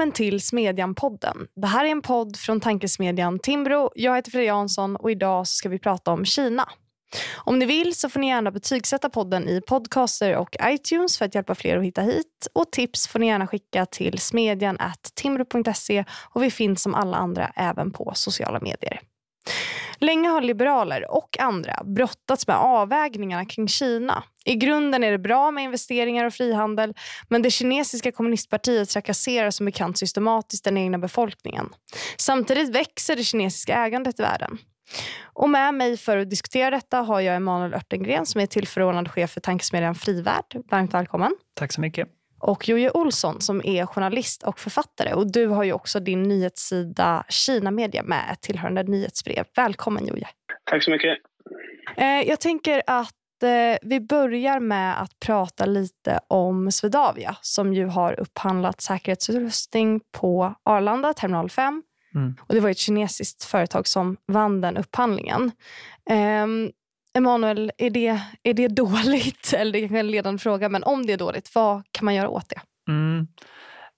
Välkommen till Smedjan-podden. Det här är en podd från tankesmedjan Timbro. Jag heter Frida Jansson och idag ska vi prata om Kina. Om ni vill så får ni gärna betygsätta podden i podcaster och iTunes för att hjälpa fler att hitta hit. Och tips får ni gärna skicka till smedjan timbro.se och vi finns som alla andra även på sociala medier. Länge har liberaler och andra brottats med avvägningarna kring Kina. I grunden är det bra med investeringar och frihandel men det kinesiska kommunistpartiet trakasserar som bekant systematiskt den egna befolkningen. Samtidigt växer det kinesiska ägandet i världen. Och med mig för att diskutera detta har jag Emanuel Örtengren som är tillförordnad chef för tankesmedjan Frivärd. Varmt välkommen. Tack så mycket och Joje Olsson som är journalist och författare. Och Du har ju också din nyhetssida Kina Media med ett tillhörande nyhetsbrev. Välkommen Joje. Tack så mycket. Eh, jag tänker att eh, vi börjar med att prata lite om Swedavia som ju har upphandlat säkerhetsutrustning på Arlanda, terminal 5. Mm. Och det var ett kinesiskt företag som vann den upphandlingen. Um, Emanuel, är det, är det dåligt? Eller det är en ledande fråga, men om det är dåligt, vad kan man göra åt det? Mm.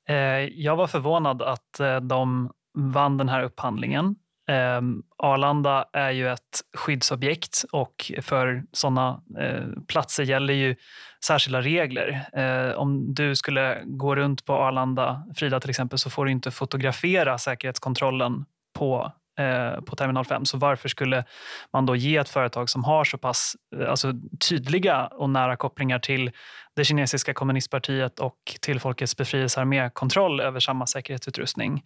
Eh, jag var förvånad att eh, de vann den här upphandlingen. Eh, Arlanda är ju ett skyddsobjekt och för sådana eh, platser gäller ju särskilda regler. Eh, om du skulle gå runt på Arlanda, Frida till exempel, så får du inte fotografera säkerhetskontrollen på Eh, på Terminal 5. Så varför skulle man då ge ett företag som har så pass eh, alltså, tydliga och nära kopplingar till det kinesiska kommunistpartiet och till Folkets befrielsearmé kontroll över samma säkerhetsutrustning?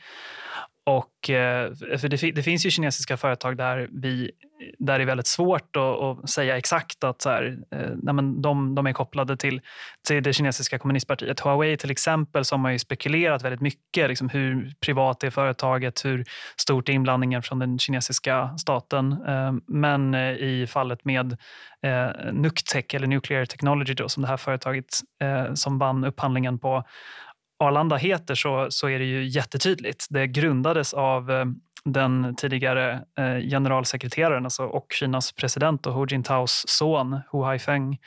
Och, eh, för det, det, finns ju kinesiska företag där, vi, där det är väldigt svårt att, att säga exakt att så här, eh, nej men de, de är kopplade till, till det kinesiska kommunistpartiet. Huawei till exempel som har ju spekulerat väldigt mycket liksom hur privat är företaget, hur stort är inblandningen från den kinesiska staten. Eh, men i fallet med Nuctech eller Nuclear Technology då, som det här företaget Eh, som vann upphandlingen på Arlanda heter så, så är det ju jättetydligt. Det grundades av eh, den tidigare eh, generalsekreteraren alltså, och Kinas president och Hu Jintaos son Hu Haifeng.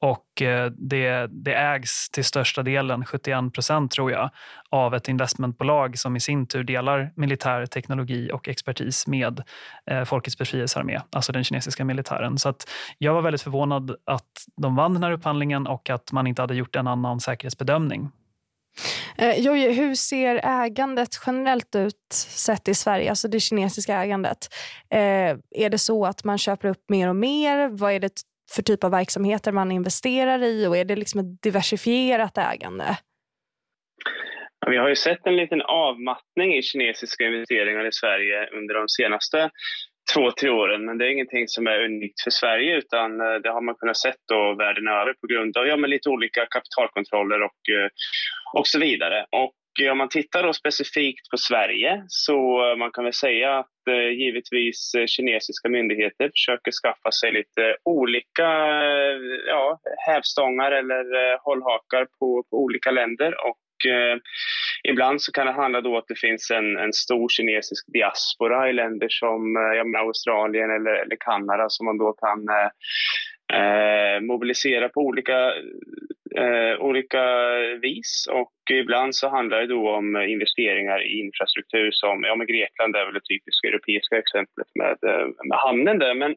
Och eh, det, det, ägs till största delen, 71 procent tror jag, av ett investmentbolag som i sin tur delar militär teknologi och expertis med eh, Folkets befrielsearmé, alltså den kinesiska militären. Så att jag var väldigt förvånad att de vann den här upphandlingen och att man inte hade gjort en annan säkerhetsbedömning Eh, hur ser ägandet generellt ut sett i Sverige, alltså det kinesiska ägandet? Eh, är det så att man köper upp mer och mer? Vad är det för typ av verksamheter man investerar i och är det liksom ett diversifierat ägande? Vi har ju sett en liten avmattning i kinesiska investeringar i Sverige under de senaste två, tre åren. Men det är ingenting som är unikt för Sverige utan eh, det har man kunnat se då världen över på grund av ja, men lite olika kapitalkontroller och, eh, och så vidare. Och Eh, om man tittar då specifikt på Sverige så eh, man kan väl säga att eh, givetvis eh, kinesiska myndigheter försöker skaffa sig lite olika ja, hävstångar eller hållhakar på, på olika länder. Och eh, ibland så kan det handla då att det finns en, en stor kinesisk diaspora i länder som eh, ja, Australien eller, eller Kanada som man då kan eh mobilisera på olika eh, olika vis. Och ibland så handlar det då om eh, investeringar i infrastruktur som, ja men Grekland är väl det typiska europeiska exemplet med, eh, med hamnen där. Men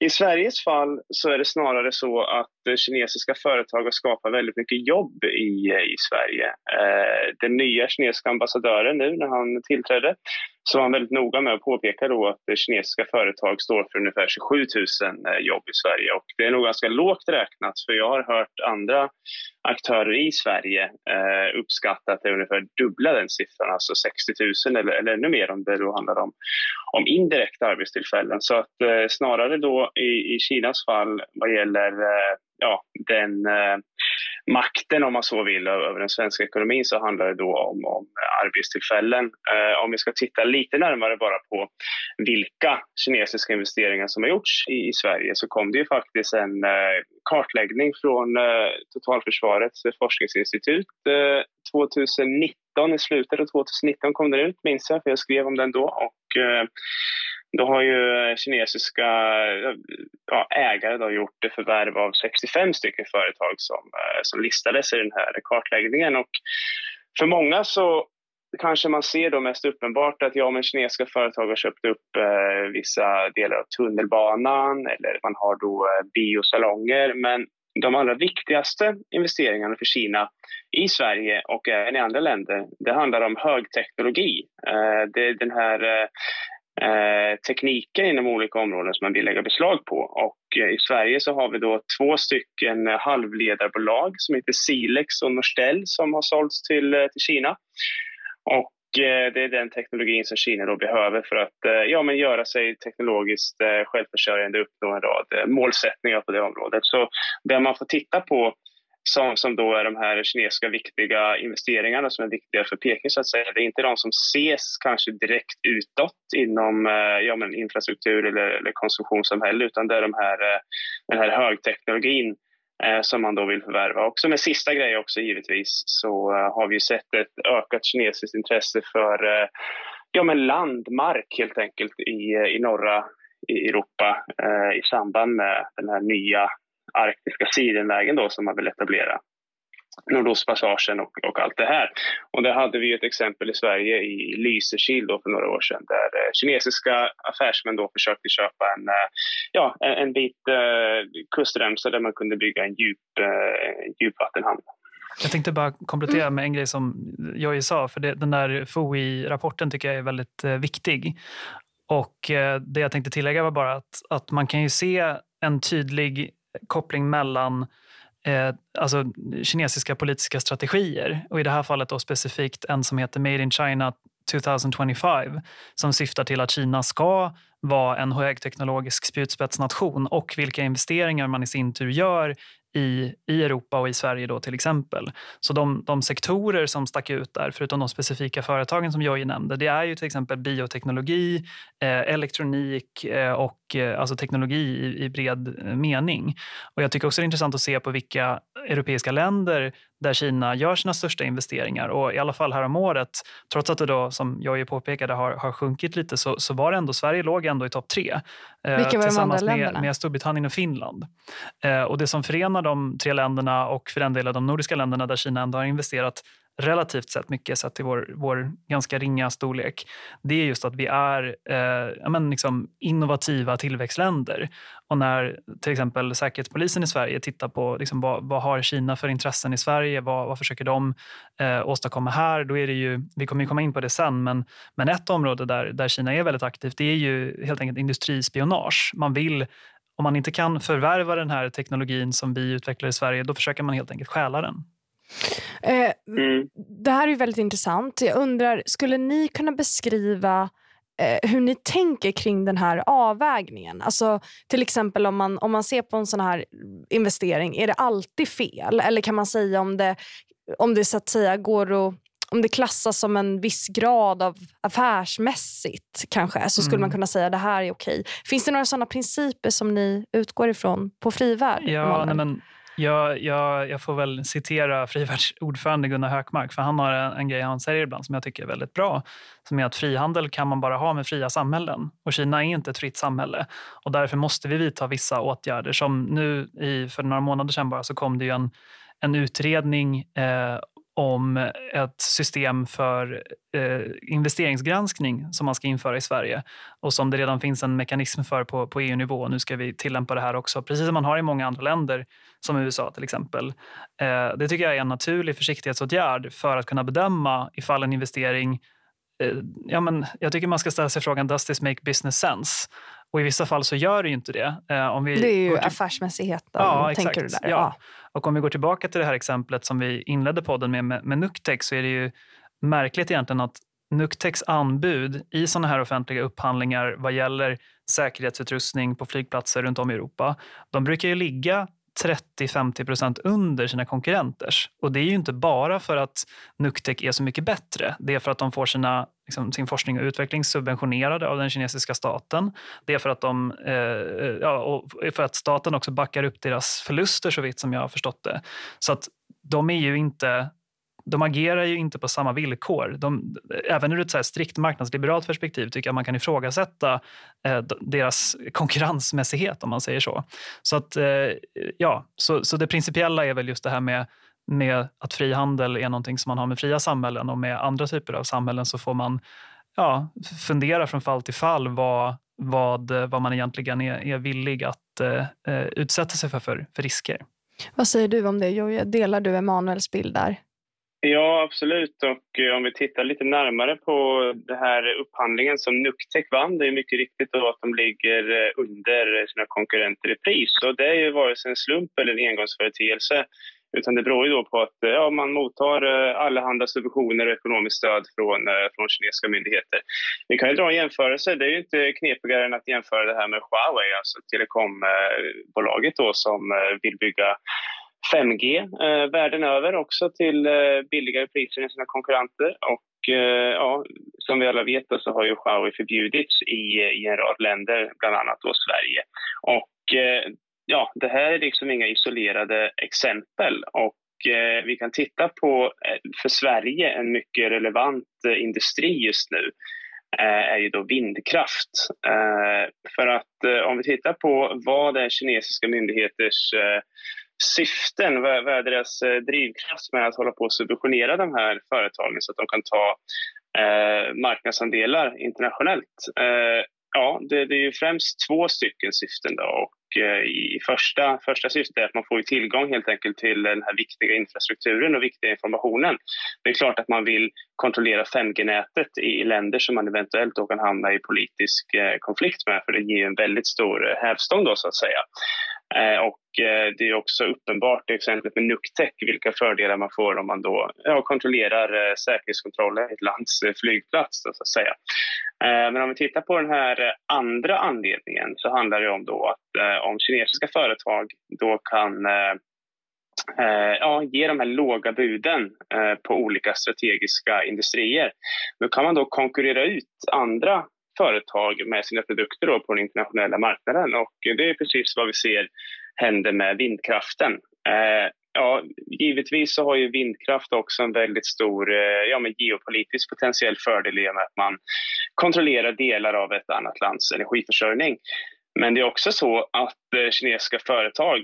i Sveriges fall så är det snarare så att eh, kinesiska företag har skapat väldigt mycket jobb i, i Sverige. Eh, den nya kinesiska ambassadören nu när han tillträdde så var han väldigt noga med att påpeka då att kinesiska företag står för ungefär 27 000 jobb i Sverige och det är nog ganska lågt räknat för jag har hört andra aktörer i Sverige eh, uppskatta att det är ungefär dubbla den siffran, alltså 60 000 eller, eller ännu mer om det då handlar om, om indirekta arbetstillfällen. Så att eh, snarare då i, i Kinas fall vad gäller eh, ja, den eh, makten, om man så vill, över den svenska ekonomin så handlar det då om, om eh, arbetstillfällen. Eh, om vi ska titta lite närmare bara på vilka kinesiska investeringar som har gjorts i, i Sverige så kom det ju faktiskt en eh, kartläggning från eh, Totalförsvarets forskningsinstitut eh, 2019, i slutet av 2019 kom den ut minns jag, för jag skrev om den då. Och, eh, då har ju eh, kinesiska eh, ja, ägare då gjort förvärv av 65 stycken företag som, eh, som listades i den här kartläggningen. Och för många så kanske man ser då mest uppenbart att ja, men kinesiska företag har köpt upp eh, vissa delar av tunnelbanan eller man har då eh, biosalonger. Men de allra viktigaste investeringarna för Kina i Sverige och även i andra länder, det handlar om högteknologi. Eh, det är den här eh, inom olika områden som man vill lägga beslag på. Och eh, i Sverige så har vi då två stycken eh, halvledarbolag som heter Silex och Norstel som har sålts till, eh, till Kina. Och det är den teknologin som Kina då behöver för att ja, men göra sig teknologiskt självförsörjande och uppnå en rad målsättningar på det området. Så det man får titta på som, som då är de här kinesiska viktiga investeringarna som är viktiga för Peking så att säga. Det är inte de som ses kanske direkt utåt inom eh, ja, men infrastruktur eller, eller konsumtionssamhälle utan det är de här, eh, den här högteknologin eh, som man då vill förvärva. Och som en sista grej också givetvis så har vi sett ett ökat kinesiskt intresse för ja, men landmark helt enkelt i, i norra i Europa i samband med den här nya arktiska sidenvägen då som man vill etablera. Nordostpassagen och, och allt det här. Och där hade vi ett exempel i Sverige i Lysekil då för några år sedan där eh, kinesiska affärsmän då försökte köpa en, eh, ja, en bit eh, kustremsa där man kunde bygga en djup, eh, djupvattenhamn. Jag tänkte bara komplettera med en grej som Jojje sa, för det, den där FOI-rapporten tycker jag är väldigt eh, viktig. Och eh, det jag tänkte tillägga var bara att, att man kan ju se en tydlig koppling mellan eh, alltså kinesiska politiska strategier och i det här fallet då specifikt en som heter Made in China 2025 som syftar till att Kina ska vara en högteknologisk spjutspetsnation och vilka investeringar man i sin tur gör i, i Europa och i Sverige då till exempel. Så de, de sektorer som stack ut där, förutom de specifika företagen som Jojje nämnde, det är ju till exempel bioteknologi, eh, elektronik eh, och eh, alltså teknologi i, i bred eh, mening. Och jag tycker också det är intressant att se på vilka europeiska länder där Kina gör sina största investeringar. Och i alla fall härom året, trots att det då som Jojje påpekade har, har sjunkit lite, så, så var det ändå, Sverige låg ändå i topp tre. Eh, länderna? Med, med Storbritannien och Finland. Eh, och det som förenar de tre länderna och för den delen de nordiska länderna där Kina ändå har investerat relativt sett mycket sett till vår, vår ganska ringa storlek, det är just att vi är eh, men liksom innovativa tillväxtländer. Och när till exempel Säkerhetspolisen i Sverige tittar på liksom, vad, vad har Kina för intressen i Sverige, vad, vad försöker de eh, åstadkomma här, då är det ju, vi kommer ju komma in på det sen, men, men ett område där, där Kina är väldigt aktivt det är ju helt enkelt industrispionage. Man vill om man inte kan förvärva den här teknologin som vi utvecklar i Sverige, då försöker man helt enkelt stjäla den. Eh, mm. Det här är väldigt intressant. Jag undrar, skulle ni kunna beskriva eh, hur ni tänker kring den här avvägningen? Alltså, till exempel om man, om man ser på en sån här investering, är det alltid fel? Eller kan man säga om det, om det så att säga går att om det klassas som en viss grad av affärsmässigt kanske, så skulle mm. man kunna säga att det här är okej. Finns det några sådana principer som ni utgår ifrån på Frivärd? Ja, nej men, jag, jag, jag får väl citera Frivärds ordförande Gunnar Hökmark, för han har en, en grej han säger ibland som jag tycker är väldigt bra, som är att frihandel kan man bara ha med fria samhällen. Och Kina är inte ett fritt samhälle. Och därför måste vi vidta vissa åtgärder. Som nu i, för några månader sedan bara så kom det ju en, en utredning eh, om ett system för eh, investeringsgranskning som man ska införa i Sverige och som det redan finns en mekanism för på, på EU-nivå. Nu ska vi tillämpa det här också, precis som man har i många andra länder, som USA till exempel. Eh, det tycker jag är en naturlig försiktighetsåtgärd för att kunna bedöma ifall en investering eh, Ja, men jag tycker man ska ställa sig frågan, does this make business sense? Och i vissa fall så gör det ju inte det. Eh, om vi det är ju till... affärsmässigheten, ja, tänker du där. Ja. ja. Och om vi går tillbaka till det här exemplet som vi inledde podden med, med, med Nuctec, så är det ju märkligt egentligen att Nuctecs anbud i sådana här offentliga upphandlingar vad gäller säkerhetsutrustning på flygplatser runt om i Europa, de brukar ju ligga 30-50 procent under sina konkurrenters. Och det är ju inte bara för att Nuctec är så mycket bättre. Det är för att de får sina, liksom, sin forskning och utveckling subventionerade av den kinesiska staten. Det är för att, de, eh, eh ja, och för att staten också backar upp deras förluster så vitt som jag har förstått det. Så att de är ju inte de agerar ju inte på samma villkor. De, även ur ett så strikt marknadsliberalt perspektiv tycker jag man kan ifrågasätta eh, deras konkurrensmässighet om man säger så. Så, att, eh, ja, så, så det principiella är väl just det här med med att frihandel är någonting som man har med fria samhällen och med andra typer av samhällen så får man ja, fundera från fall till fall vad, vad, vad man egentligen är, är villig att eh, utsätta sig för, för för risker. Vad säger du om det, Joje? Delar du Emanuels bild där? Ja, absolut. Och eh, om vi tittar lite närmare på den här upphandlingen som Nuctec vann, det är mycket riktigt då att de ligger eh, under sina konkurrenter i pris. Och det är ju vare sig en slump eller en engångsföreteelse. Utan det beror ju då på att eh, ja, man mottar eh, allehanda subventioner och ekonomiskt stöd från, eh, från kinesiska myndigheter. Vi kan ju dra en jämförelse. Det är ju inte knepigare än att jämföra det här med Huawei, alltså telekombolaget då som vill bygga 5G eh, världen över också till eh, billigare priser än sina konkurrenter. Och eh, ja, som vi alla vet så har ju Huawei förbjudits i, i en rad länder, bland annat då Sverige. Och eh, ja, det här är liksom inga isolerade exempel. Och eh, vi kan titta på, eh, för Sverige, en mycket relevant eh, industri just nu eh, är ju då vindkraft. För att om vi tittar på vad är kinesiska myndigheters syften, vad, är deras drivkraft med att hålla på och subventionera de här företagen så att de kan ta marknadsandelar internationellt? Ja, det, det, är ju främst två stycken syften. Då. Och, eh, i första, första syftet är att man får tillgång helt enkelt till den här viktiga infrastrukturen och viktiga informationen. Det är klart att man vill kontrollera 5G-nätet i länder som man eventuellt då kan hamna i politisk eh, konflikt med för det ger en väldigt stor eh, hävstång då så att säga. Eh, och eh, det är också uppenbart i exemplet med Nuctec vilka fördelar man får om man då ja, kontrollerar eh, säkerhetskontrollen i ett lands eh, flygplats. Så att säga. Eh, men om vi tittar på den här eh, andra anledningen så handlar det om då att om kinesiska företag då kan ja, ge de här låga buden på olika strategiska industrier. Då kan man då konkurrera ut andra företag med sina produkter på den internationella marknaden. Och det är precis vad vi ser händer med vindkraften. Eh, ja, givetvis så har ju vindkraft också en väldigt stor eh, ja, men geopolitisk potentiell fördel i och med att man kontrollerar delar av ett annat lands energiförsörjning. Men det är också så att eh, kinesiska företag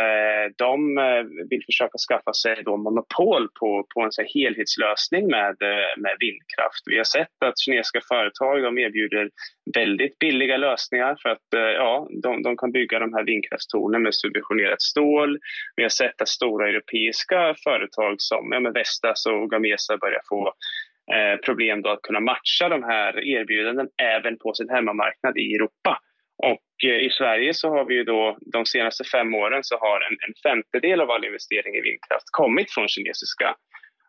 Eh, de eh, vill försöka skaffa sig då monopol på, på en så helhetslösning med, eh, med vindkraft. Vi har sett att kinesiska företag de erbjuder väldigt billiga lösningar för att ja, de, de kan bygga de här vindkraftstornen med subventionerat stål. Vi har sett att stora europeiska företag som ja, Vestas och Gamesa börjar få problem då att kunna matcha de här erbjudanden även på sin hemmamarknad i Europa. Och eh, i Sverige så har vi ju då de senaste fem åren så har en, en femtedel av all investering i vindkraft kommit från kinesiska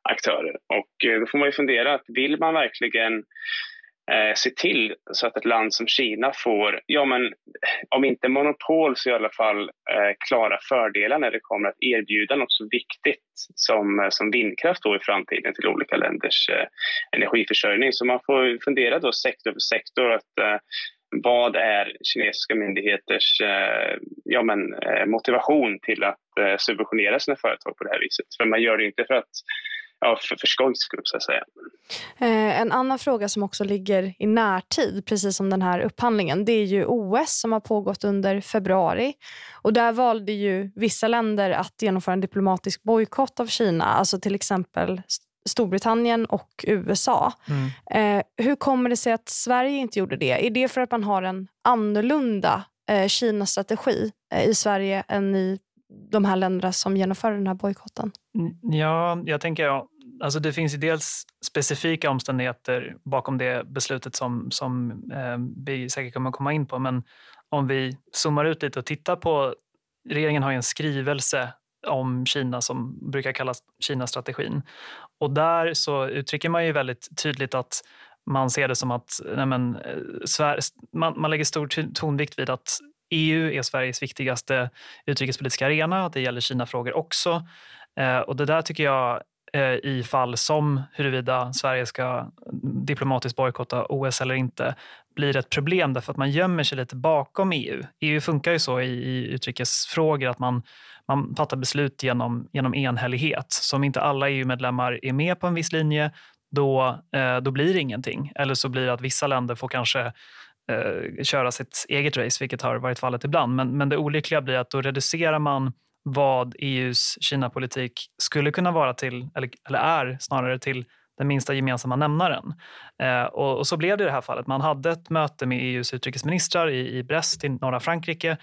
aktörer. Och eh, då får man ju fundera att vill man verkligen eh, se till så att ett land som Kina får, ja men om inte monopol så i alla fall eh, klara fördelar när det kommer att erbjuda något så viktigt som, eh, som vindkraft då i framtiden till olika länders eh, energiförsörjning. Så man får fundera då sektor för sektor att eh, vad är kinesiska myndigheters eh, ja, men, eh, motivation till att eh, subventionera sina företag på det här viset? För man gör det inte för att ja, för, för skojs skull, så att säga. en annan fråga som också ligger i närtid, precis som den här upphandlingen, det är ju OS som har pågått under februari. Och där valde ju vissa länder att genomföra en diplomatisk bojkott av Kina, alltså till exempel Storbritannien och USA. Mm. Eh, hur kommer det sig att Sverige inte gjorde det? Är det för att man har en annorlunda eh, Kina-strategi eh, i Sverige än i de här länderna som genomför den här bojkotten? Ja, jag tänker ja. Alltså det finns ju dels specifika omständigheter bakom det beslutet som, som eh, vi säkert kommer att komma in på. Men om vi zoomar ut lite och tittar på... Regeringen har en skrivelse om Kina som brukar kallas Kina-strategin. Och där så uttrycker man ju väldigt tydligt att man ser det som att nej men, eh, man, man lägger stor tonvikt vid att EU är Sveriges viktigaste utrikespolitiska arena. Det gäller Kina-frågor också. Eh, och det där tycker jag Eh, i fall som huruvida Sverige ska diplomatiskt bojkotta OS eller inte blir ett problem därför att man gömmer sig lite bakom EU. EU funkar ju så i, i utrikesfrågor att man man fattar beslut genom, genom enhällighet. Så om inte alla EU-medlemmar är med på en viss linje, då, eh, då blir det ingenting. Eller så blir det att vissa länder får kanske eh, köra sitt eget race, vilket har varit fallet ibland. Men, men det olyckliga blir att då reducerar man vad EUs Kina-politik skulle kunna vara till, eller, eller är snarare till den minsta gemensamma nämnaren. Eh, och, och, så blev det i det här fallet. Man hade ett möte med EUs utrikesministrar i, i Brest i norra Frankrike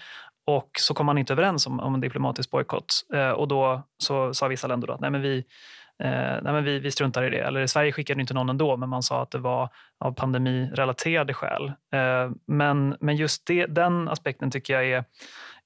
och så kom man inte överens om, om en diplomatisk bojkott. Eh, och då så sa vissa länder att nej men vi, eh, nej men vi, vi struntar i det. Eller Sverige skickade inte någon ändå, men man sa att det var av pandemirelaterade skäl. Eh, men, men just det, den aspekten tycker jag är,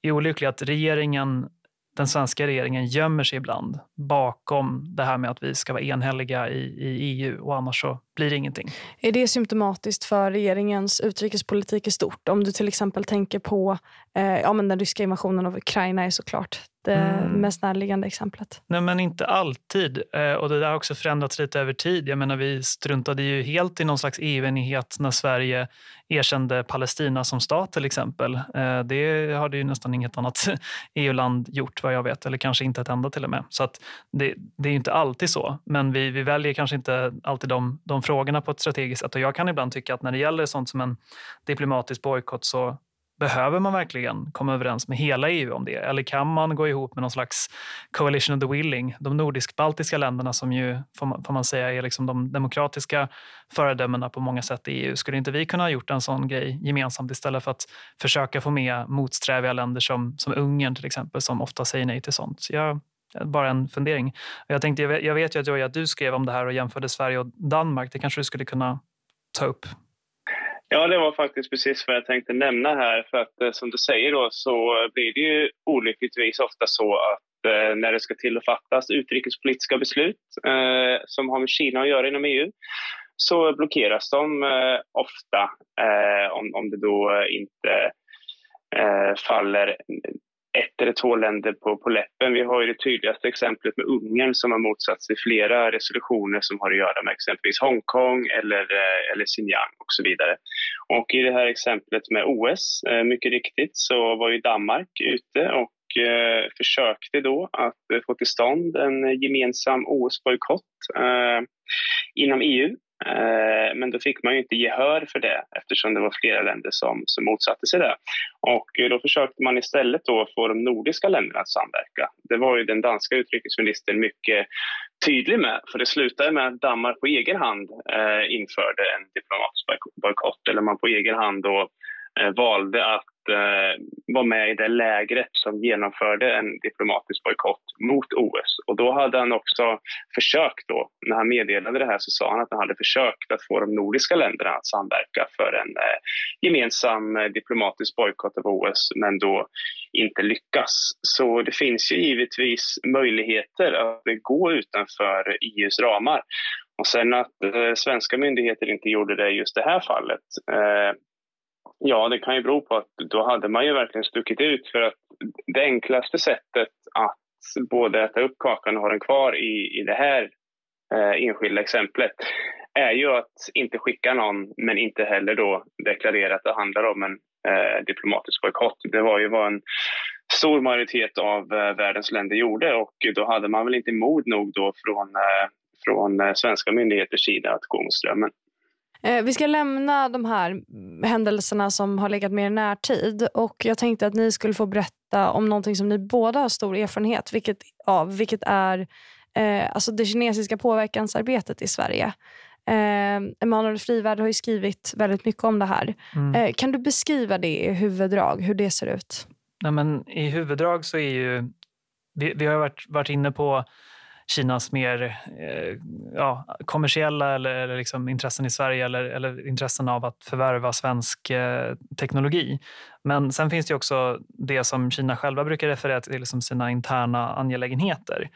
är olycklig. Att regeringen den svenska regeringen gömmer sig ibland bakom det här med att vi ska vara enhälliga i, i EU och annars så blir det ingenting. Är det symptomatiskt för regeringens utrikespolitik i stort? Om du till exempel tänker på eh, ja, men den ryska invasionen av Ukraina är såklart det mm. mest närliggande exemplet. Nej, men inte alltid. Eh, och det där har också förändrats lite över tid. Jag menar, vi struntade ju helt i någon slags EU-enighet när Sverige erkände Palestina som stat till exempel. Eh, det har det ju nästan inget annat EU-land gjort vad jag vet, eller kanske inte ett enda till och med. Så det, det är inte alltid så, men vi, vi väljer kanske inte alltid de, de frågorna på ett strategiskt sätt. Och jag kan ibland tycka att när det gäller sånt som en diplomatisk bojkott så Behöver man verkligen komma överens med hela EU om det? Eller kan man gå ihop med någon slags coalition of the willing? De nordisk-baltiska länderna som ju, får man, får man säga, är liksom de demokratiska föredömena på många sätt i EU. Skulle inte vi kunna ha gjort en sån grej gemensamt istället för att försöka få med motsträviga länder som, som Ungern till exempel, som ofta säger nej till sånt? Jag, bara en fundering. Jag, tänkte, jag vet ju att, Joy, att du skrev om det här och jämförde Sverige och Danmark. Det kanske du skulle kunna ta upp? Ja, det var faktiskt precis vad jag tänkte nämna här. För att eh, som du säger då så blir det ju olyckligtvis ofta så att eh, när det ska till att fattas utrikespolitiska beslut eh, som har med Kina att göra inom EU så blockeras de eh, ofta eh, om, om det då inte eh, faller ett eller två länder på, på läppen. Vi har ju det tydligaste exemplet med Ungern som har motsatt sig flera resolutioner som har att göra med exempelvis Hongkong eller, eh, eller Xinjiang och så vidare. Och i det här exemplet med OS, eh, mycket riktigt, så var ju Danmark ute och eh, försökte då att få till stånd en gemensam OS-bojkott inom EU Eh, men då fick man ju inte gehör för det eftersom det var flera länder som, som motsatte sig det. Och eh, då försökte man istället då få de nordiska länderna att samverka. Det var ju den danska utrikesministern mycket tydlig med. För det slutade med att Danmark på egen hand eh, införde en diplomatisk bojkott. Eller man på egen hand då Eh, valde att eh, var med i det lägret som genomförde en diplomatisk bojkott mot OS. Och då hade han också försökt, då, när han meddelade det här så sa han att han hade försökt att få de nordiska länderna att samverka för en eh, gemensam eh, diplomatisk bojkott av OS, men då inte lyckas. Så det finns ju givetvis möjligheter att gå utanför EUs ramar. Och sen att eh, svenska myndigheter inte gjorde det i just det här fallet, eh, Ja, det kan ju bero på att då hade man ju verkligen stuckit ut för att det enklaste sättet att både äta upp kakan och ha den kvar i, i det här eh, enskilda exemplet är ju att inte skicka någon men inte heller då deklarera att det handlar om en eh, diplomatisk bojkott. Det var ju vad en stor majoritet av eh, världens länder gjorde och då hade man väl inte mod nog då från, eh, från eh, svenska myndigheters sida att gå mot strömmen. Eh, vi ska lämna de här händelserna som har legat mer i närtid. Och jag tänkte att ni skulle få berätta om någonting som ni båda har stor erfarenhet vilket, av, vilket är eh, alltså det kinesiska påverkansarbetet i Sverige. Eh, Emanuel Frivärd har skrivit väldigt mycket om det här. Mm. Eh, kan du beskriva det i huvuddrag, hur det ser ut? Nej, men I huvuddrag så är ju... Vi, vi har varit, varit inne på Kinas mer eh, ja, kommersiella eller, eller liksom intressen i Sverige eller, eller intressen av att förvärva svensk eh, teknologi. Men sen finns det också det som Kina själva brukar referera till som sina interna angelägenheter.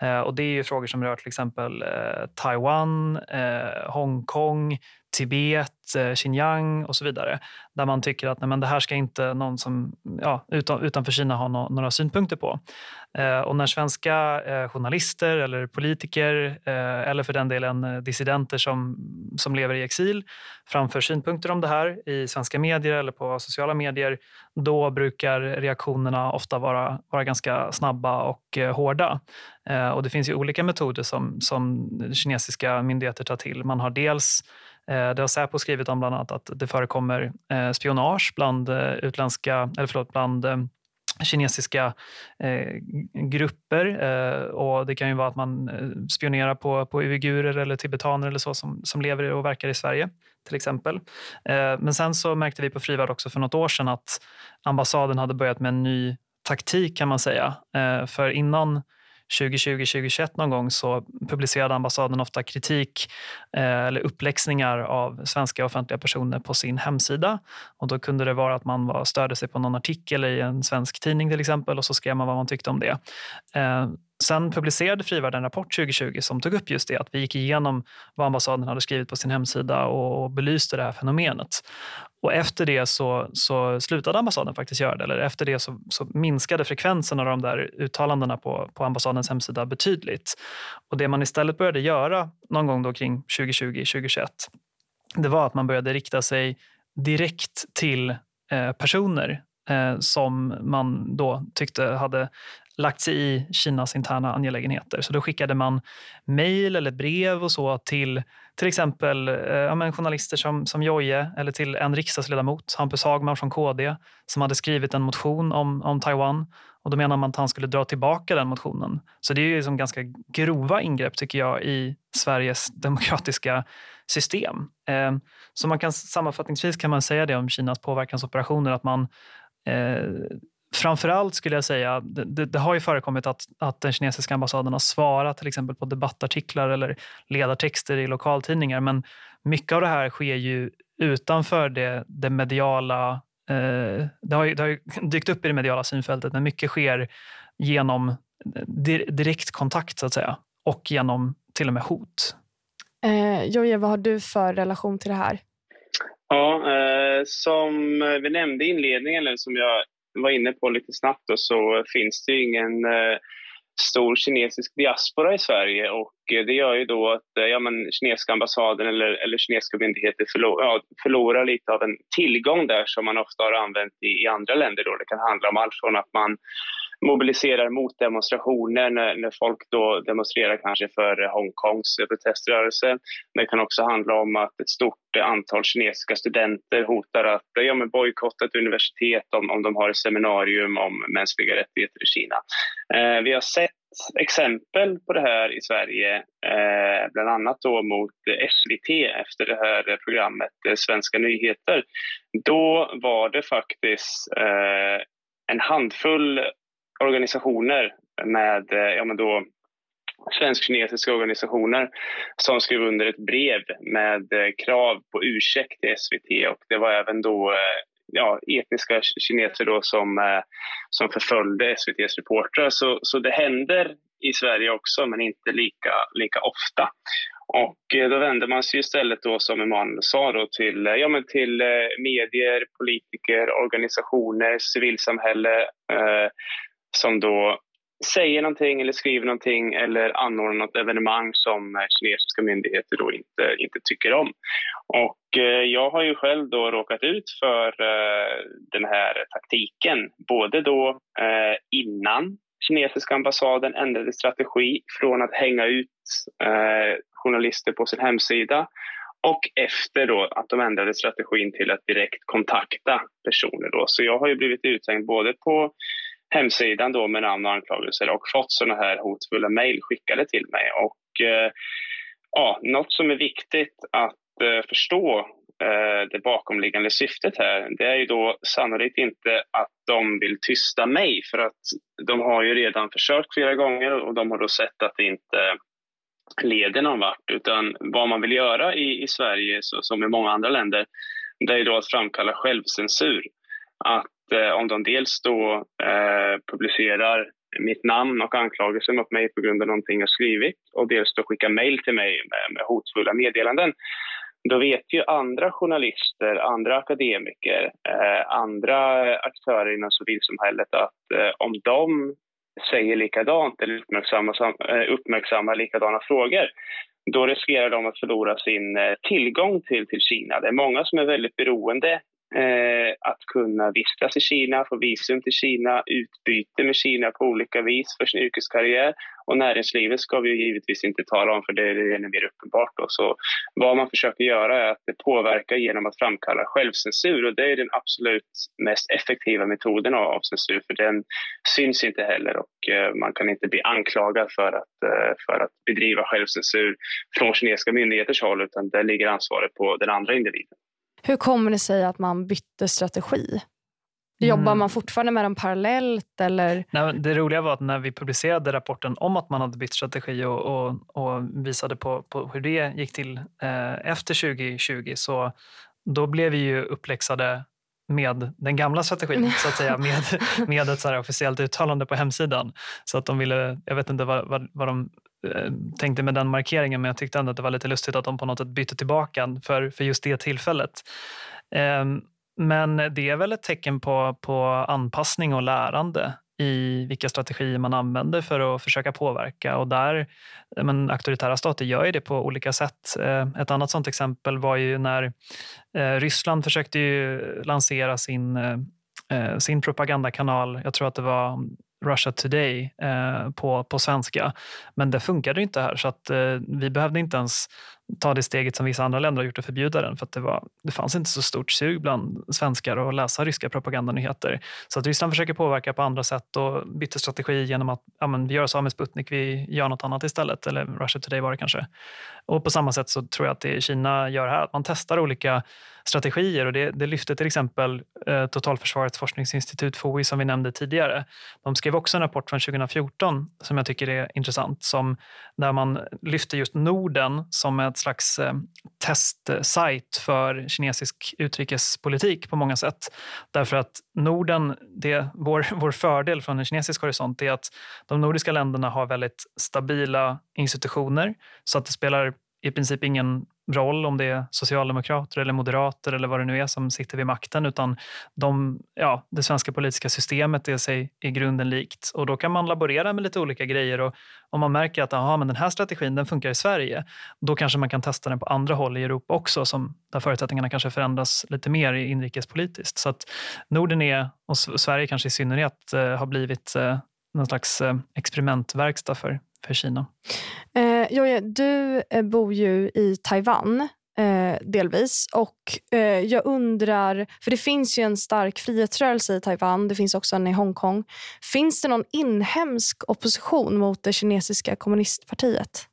Eh, och det är ju frågor som rör till exempel eh, Taiwan, eh, Hongkong, Tibet, Xinjiang och så vidare. Där man tycker att nej, men det här ska inte någon som ja, utan, utanför Kina ha no, några synpunkter på. Eh, och när svenska eh, journalister eller politiker eh, eller för den delen dissidenter som, som lever i exil framför synpunkter om det här i svenska medier eller på sociala medier, då brukar reaktionerna ofta vara, vara ganska snabba och eh, hårda. Eh, och det finns ju olika metoder som, som kinesiska myndigheter tar till. Man har dels eh, det har Säpo skrivit om bland annat att det förekommer eh, spionage bland utländska, eller förlåt, bland kinesiska eh, grupper. Eh, och Det kan ju vara att man eh, spionerar på, på uigurer eller tibetaner eller så som, som lever och verkar i Sverige till exempel. Eh, men sen så märkte vi på Frivärd också för något år sedan att ambassaden hade börjat med en ny taktik kan man säga. Eh, för innan 2020-2021 någon gång så publicerade ambassaden ofta kritik eh, eller uppläxningar av svenska offentliga personer på sin hemsida. Och då kunde det vara att man var, störde sig på någon artikel i en svensk tidning till exempel och så skrev man vad man tyckte om det. Eh, sen publicerade Frivärden en rapport 2020 som tog upp just det, att vi gick igenom vad ambassaden hade skrivit på sin hemsida och belyste det här fenomenet. Och efter det så, så slutade ambassaden faktiskt göra det. Eller efter det så, så, minskade frekvensen av de där uttalandena på, på ambassadens hemsida betydligt. Och det man istället började göra någon gång då kring 2020-2021 det var att man började rikta sig direkt till eh, personer eh, som man då tyckte hade lagt sig i Kinas interna angelägenheter. Så då skickade man mejl eller brev och så till till exempel eh, journalister som, som Joje eller till en riksdagsledamot, Hampus Hagman från KD, som hade skrivit en motion om, om Taiwan. Och Då menar man att han skulle dra tillbaka den motionen. Så det är ju liksom ganska grova ingrepp tycker jag i Sveriges demokratiska system. Eh, så man kan sammanfattningsvis kan man säga det om Kinas påverkansoperationer att man eh, Framförallt skulle jag säga, det, det, har ju förekommit att, att den kinesiska ambassaden har svarat till exempel på debattartiklar eller ledartexter i lokaltidningar. Men mycket av det här sker ju utanför det, det mediala eh, det, har ju, det har ju dykt upp i det mediala synfältet, men mycket sker genom direkt kontakt så att säga och genom till och med hot. Eh, Joje, vad har du för relation till det här? Ja, eh, som vi nämnde i inledningen, eller som jag var inne på lite snabbt då, så finns det ingen eh, stor kinesisk diaspora i Sverige och eh, det gör ju då att eh, ja, men, kinesiska ambassaden eller, eller kinesiska myndigheter förlor, ja, förlorar lite av en tillgång där som man ofta har använt i, i andra länder. Då. Det kan handla om allt från att man mobiliserar mot demonstrationer när, när folk då demonstrerar kanske för Hongkongs proteströrelse. Det kan också handla om att ett stort antal kinesiska studenter hotar att ja, bojkotta ett universitet om, om de har ett seminarium om mänskliga rättigheter i Kina. Eh, vi har sett exempel på det här i Sverige, eh, bland annat då mot SVT efter det här programmet eh, Svenska nyheter. Då var det faktiskt eh, en handfull organisationer med eh, ja, men då, svensk-kinesiska organisationer som skrev under ett brev med eh, krav på ursäkt till SVT och det var även då eh, ja, etniska kineser då som, som förföljde SVTs reportrar. Så, så det händer i Sverige också, men inte lika, lika ofta. Och då vänder man sig istället då, som Emanuel sa, då, till, ja, men till medier, politiker, organisationer, civilsamhälle eh, som då säger någonting eller skriver någonting eller anordnar något evenemang som eh, kinesiska myndigheter då inte, inte tycker om. Och eh, jag har ju själv då råkat ut för eh, den här taktiken, både då eh, innan kinesiska ambassaden ändrade strategi från att hänga ut eh, journalister på sin hemsida och efter då att de ändrade strategin till att direkt kontakta personer. Då. Så jag har ju blivit uthängd både på hemsidan då med namn och anklagelser och fått sådana här hotfulla mejl skickade till mig. Och eh, ja, något som är viktigt att eh, förstå eh, det bakomliggande syftet här, det är ju då sannolikt inte att de vill tysta mig för att de har ju redan försökt flera gånger och de har då sett att det inte leder någon vart. Utan vad man vill göra i, i Sverige, så, som i många andra länder, det är då att framkalla självcensur. Att eh, om de dels då eh, publicerar mitt namn och anklagelser mot mig på grund av någonting jag skrivit och dels då skickar mejl till mig med, med hotfulla meddelanden då vet ju andra journalister, andra akademiker, eh, andra aktörer inom civilsamhället att eh, om de säger likadant eller uppmärksammar, eh, uppmärksammar likadana frågor då riskerar de att förlora sin eh, tillgång till, till Kina. Det är många som är väldigt beroende eh, att kunna vistas i Kina, få visum till Kina, utbyte med Kina på olika vis för sin yrkeskarriär. Och näringslivet ska vi givetvis inte tala om för det är ännu mer uppenbart. Då. Så vad man försöker göra är att det påverkar genom att framkalla självcensur och det är den absolut mest effektiva metoden av censur för den syns inte heller och eh, man kan inte bli anklagad för att, eh, för att bedriva självcensur från kinesiska myndigheters håll utan där ligger ansvaret på den andra individen. Hur kommer det sig att man bytte strategi? Jobbar mm. man fortfarande med dem parallellt? Eller? Nej, det roliga var att när vi publicerade rapporten om att man hade bytt strategi och, och, och visade på, på, hur det gick till eh, efter 2020 så då blev vi ju uppläxade med den gamla strategin, så att säga, med, med ett så officiellt uttalande på hemsidan. Så att de ville, jag vet inte vad, vad, vad de Eh, tänkte med den markeringen, men jag tyckte ändå att det var lite lustigt att de på något sätt bytte tillbaka för, för just det tillfället. Ehm, men det är väl ett tecken på, på anpassning och lärande i vilka strategier man använder för att försöka påverka. Och där, men auktoritära stater gör ju det på olika sätt. Ehm, ett annat sånt exempel var ju när eh, Ryssland försökte lansera sin, eh, sin propagandakanal, jag tror att det var Russia Today eh, på, på svenska. Men det funkade inte här så att eh, vi behövde inte ens ta det steget som vissa andra länder har gjort och förbjuda den för att det, var, det fanns inte så stort sug bland svenskar att läsa ryska propagandanyheter. Så att Ryssland försöker påverka på andra sätt och bytte strategi genom att ja, men vi gör oss av med Sputnik, vi gör något annat istället. Eller Russia Today var det kanske. Och på samma sätt så tror jag att det Kina gör här, att man testar olika strategier och det, det lyfte till exempel eh, Totalförsvarets forskningsinstitut, FOI, som vi nämnde tidigare. De skrev också en rapport från 2014 som jag tycker är intressant, som, där man lyfter just Norden som ett ett slags eh, testsajt för kinesisk utrikespolitik på många sätt. Därför att Norden, det, vår, vår fördel från en kinesisk horisont är att de nordiska länderna har väldigt stabila institutioner så att det spelar i princip ingen roll om det är socialdemokrater eller moderater eller vad det nu är som sitter vid makten utan de, ja, det svenska politiska systemet är sig i grunden likt och då kan man laborera med lite olika grejer och om man märker att aha, men den här strategin den funkar i Sverige då kanske man kan testa den på andra håll i Europa också som, där förutsättningarna kanske förändras lite mer inrikespolitiskt. Så att Norden är, och Sverige kanske i synnerhet, eh, har blivit eh, någon slags eh, experimentverkstad för, för Kina. Eh, Joje, du eh, bor ju i Taiwan eh, delvis. Och eh, Jag undrar, för det finns ju en stark frihetsrörelse i Taiwan, det finns också en i Hongkong. Finns det någon inhemsk opposition mot det kinesiska kommunistpartiet?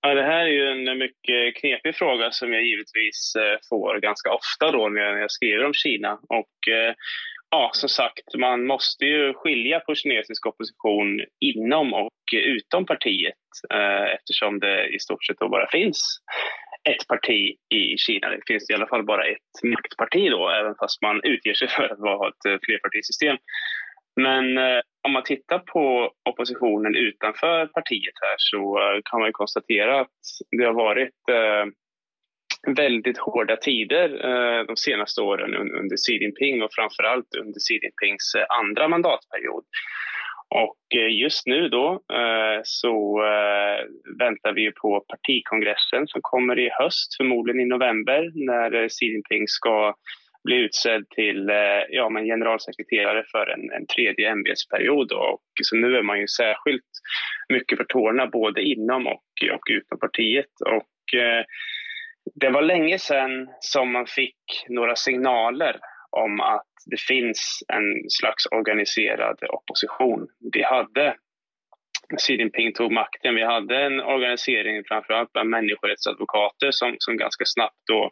Ja, det här är ju en mycket knepig fråga som jag givetvis eh, får ganska ofta då när jag skriver om Kina. Och eh, Ja, som sagt, man måste ju skilja på kinesisk opposition inom och utom partiet eh, eftersom det i stort sett bara finns ett parti i Kina. Det finns i alla fall bara ett maktparti då, även fast man utger sig för att ha ett eh, flerpartisystem. Men eh, om man tittar på oppositionen utanför partiet här så eh, kan man konstatera att det har varit eh, väldigt hårda tider eh, de senaste åren under Xi Jinping och framförallt under Xi Jinpings eh, andra mandatperiod. Och eh, just nu då eh, så väntar vi på partikongressen som kommer i höst, förmodligen i november, när Xi Jinping ska bli utsedd till ja, men generalsekreterare för en, en tredje ämbetsperiod. Och, så nu är man ju särskilt mycket för tårna både inom och, och utom partiet. Och, eh, det var länge sedan som man fick några signaler om att det finns en slags organiserad opposition. Vi hade, när Xi Jinping tog makten, vi hade en organisering framförallt bland människorättsadvokater som, som ganska snabbt då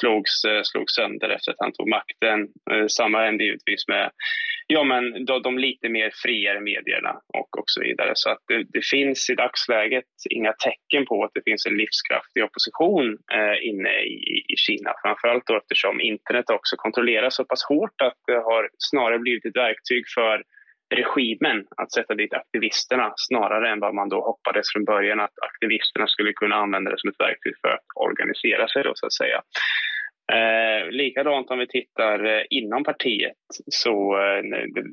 slogs, eh, slogs sönder efter att han tog makten. Eh, samma hände givetvis med ja, men de, de lite mer friare medierna och, och så vidare. Så att det, det, finns i dagsläget inga tecken på att det finns en livskraftig opposition eh, inne i, i Kina. Framförallt då eftersom internet också kontrolleras så pass hårt att det har snarare blivit ett verktyg för regimen att sätta dit aktivisterna snarare än vad man då hoppades från början att aktivisterna skulle kunna använda det som ett verktyg för att organisera sig då så att säga. Eh, likadant om vi tittar eh, inom partiet så eh,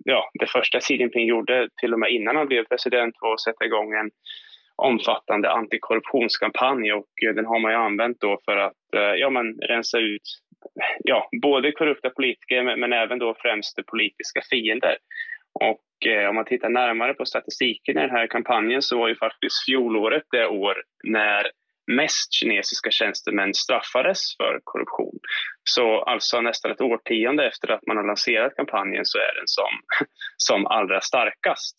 ja, det första Xi Jinping gjorde till och med innan han blev president var att sätta igång en omfattande antikorruptionskampanj och eh, den har man ju använt då för att eh, ja, men rensa ut ja, både korrupta politiker men, men även då främst politiska fiender. Och eh, om man tittar närmare på statistiken i den här kampanjen så var ju faktiskt fjolåret det år när mest kinesiska tjänstemän straffades för korruption. Så alltså nästan ett årtionde efter att man har lanserat kampanjen så är den som, som allra starkast.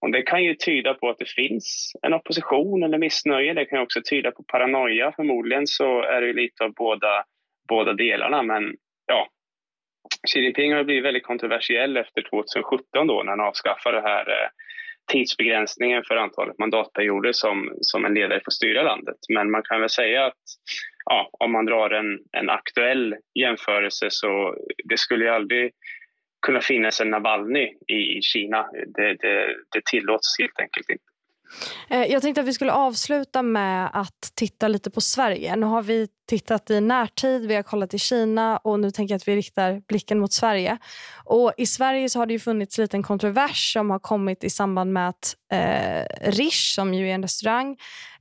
Och det kan ju tyda på att det finns en opposition eller missnöje. Det kan också tyda på paranoia. Förmodligen så är det lite av båda, båda delarna. Men ja, Xi Jinping har blivit väldigt kontroversiell efter 2017 då när han avskaffade det här eh, tidsbegränsningen för antalet mandatperioder som, som en ledare får styra landet. Men man kan väl säga att ja, om man drar en, en aktuell jämförelse så det skulle ju aldrig kunna finnas en Navalny i Kina. Det, det, det tillåts helt enkelt inte. Eh, jag tänkte att vi skulle avsluta med att titta lite på Sverige. Nu har vi tittat i närtid, vi har kollat i Kina och nu tänker jag att vi riktar blicken mot Sverige. Och I Sverige så har det ju funnits lite en kontrovers som har kommit i samband med att eh, Rish, som ju är en restaurang,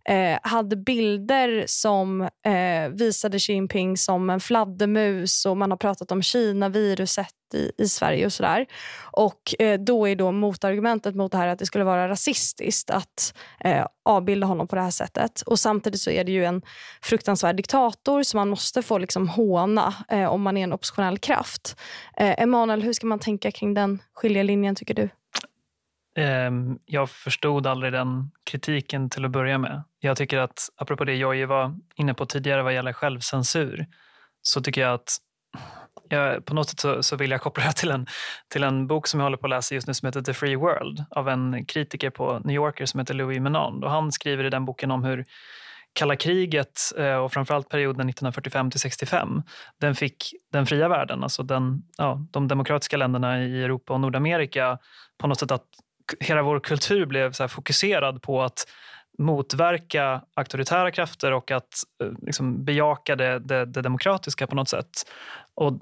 eh, hade bilder som eh, visade Xi Jinping som en fladdermus och man har pratat om Kina-viruset i, i Sverige och sådär. Och eh, då är då motargumentet mot det här att det skulle vara rasistiskt att eh, avbilda honom på det här sättet. Och samtidigt så är det ju en fruktansvärd diktator som man måste få liksom håna eh, om man är en oppositionell kraft. Eh, Emanuel, hur ska man tänka kring den skiljelinjen tycker du? Ehm, jag förstod aldrig den kritiken till att börja med. Jag tycker att, apropå det Jojje var inne på tidigare vad gäller självcensur, så tycker jag att jag, på något sätt så, så, vill jag koppla det till en, till en bok som jag håller på att läsa just nu som heter The Free World av en kritiker på New Yorker som heter Louis Menand. Och han skriver i den boken om hur kalla kriget eh, och framförallt perioden 1945 till 65, den fick den fria världen, alltså den, ja, de demokratiska länderna i Europa och Nordamerika på något sätt att hela vår kultur blev så fokuserad på att motverka auktoritära krafter och att eh, liksom, bejaka det, det, det, demokratiska på något sätt. Och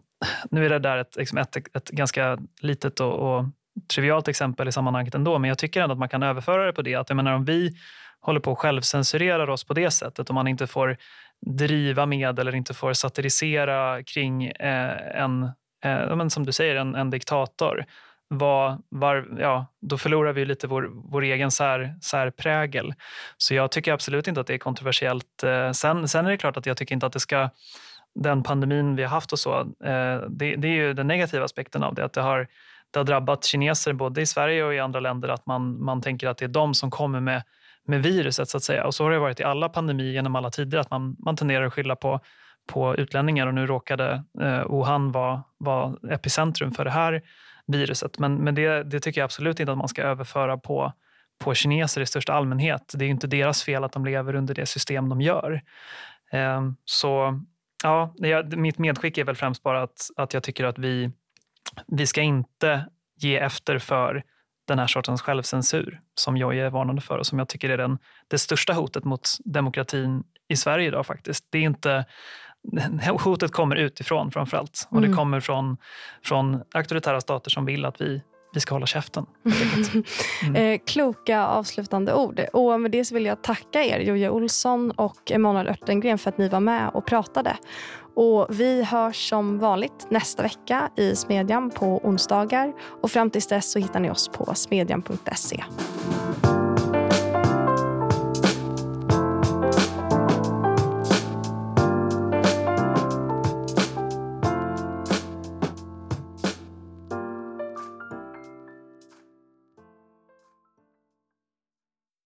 nu är det där ett, liksom ett, ett ganska litet och, och, trivialt exempel i sammanhanget ändå, men jag tycker ändå att man kan överföra det på det. Att jag menar, om vi håller på att självcensurerar oss på det sättet, om man inte får driva med eller inte får satirisera kring eh, en, eh, men som du säger, en, en diktator, var, var, ja, då förlorar vi lite vår, vår egen sär, särprägel. Så jag tycker absolut inte att det är kontroversiellt. Eh, sen, sen är det klart att jag tycker inte att det ska den pandemin vi har haft och så, eh, det, det, är ju den negativa aspekten av det. Att det har, det har drabbat kineser både i Sverige och i andra länder att man, man tänker att det är de som kommer med, med viruset så att säga. Och så har det varit i alla pandemier genom alla tider att man, man tenderar att skylla på, på utlänningar och nu råkade eh, Wuhan vara var epicentrum för det här viruset. Men, men det, det tycker jag absolut inte att man ska överföra på, på kineser i största allmänhet. Det är inte deras fel att de lever under det system de gör. Ehm, så ja, mitt medskick är väl främst bara att, att jag tycker att vi, vi ska inte ge efter för den här sortens självcensur som jag är varnande för och som jag tycker är den, det största hotet mot demokratin i Sverige idag faktiskt. Det är inte, hotet kommer utifrån framför allt och mm. det kommer från, från auktoritära stater som vill att vi vi ska hålla käften. Mm. eh, kloka avslutande ord. Och med det vill jag tacka er, Joja Olsson och Emanuel Örtengren för att ni var med och pratade. Och Vi hörs som vanligt nästa vecka i Smedjan på onsdagar. Och Fram tills dess så hittar ni oss på smedjan.se.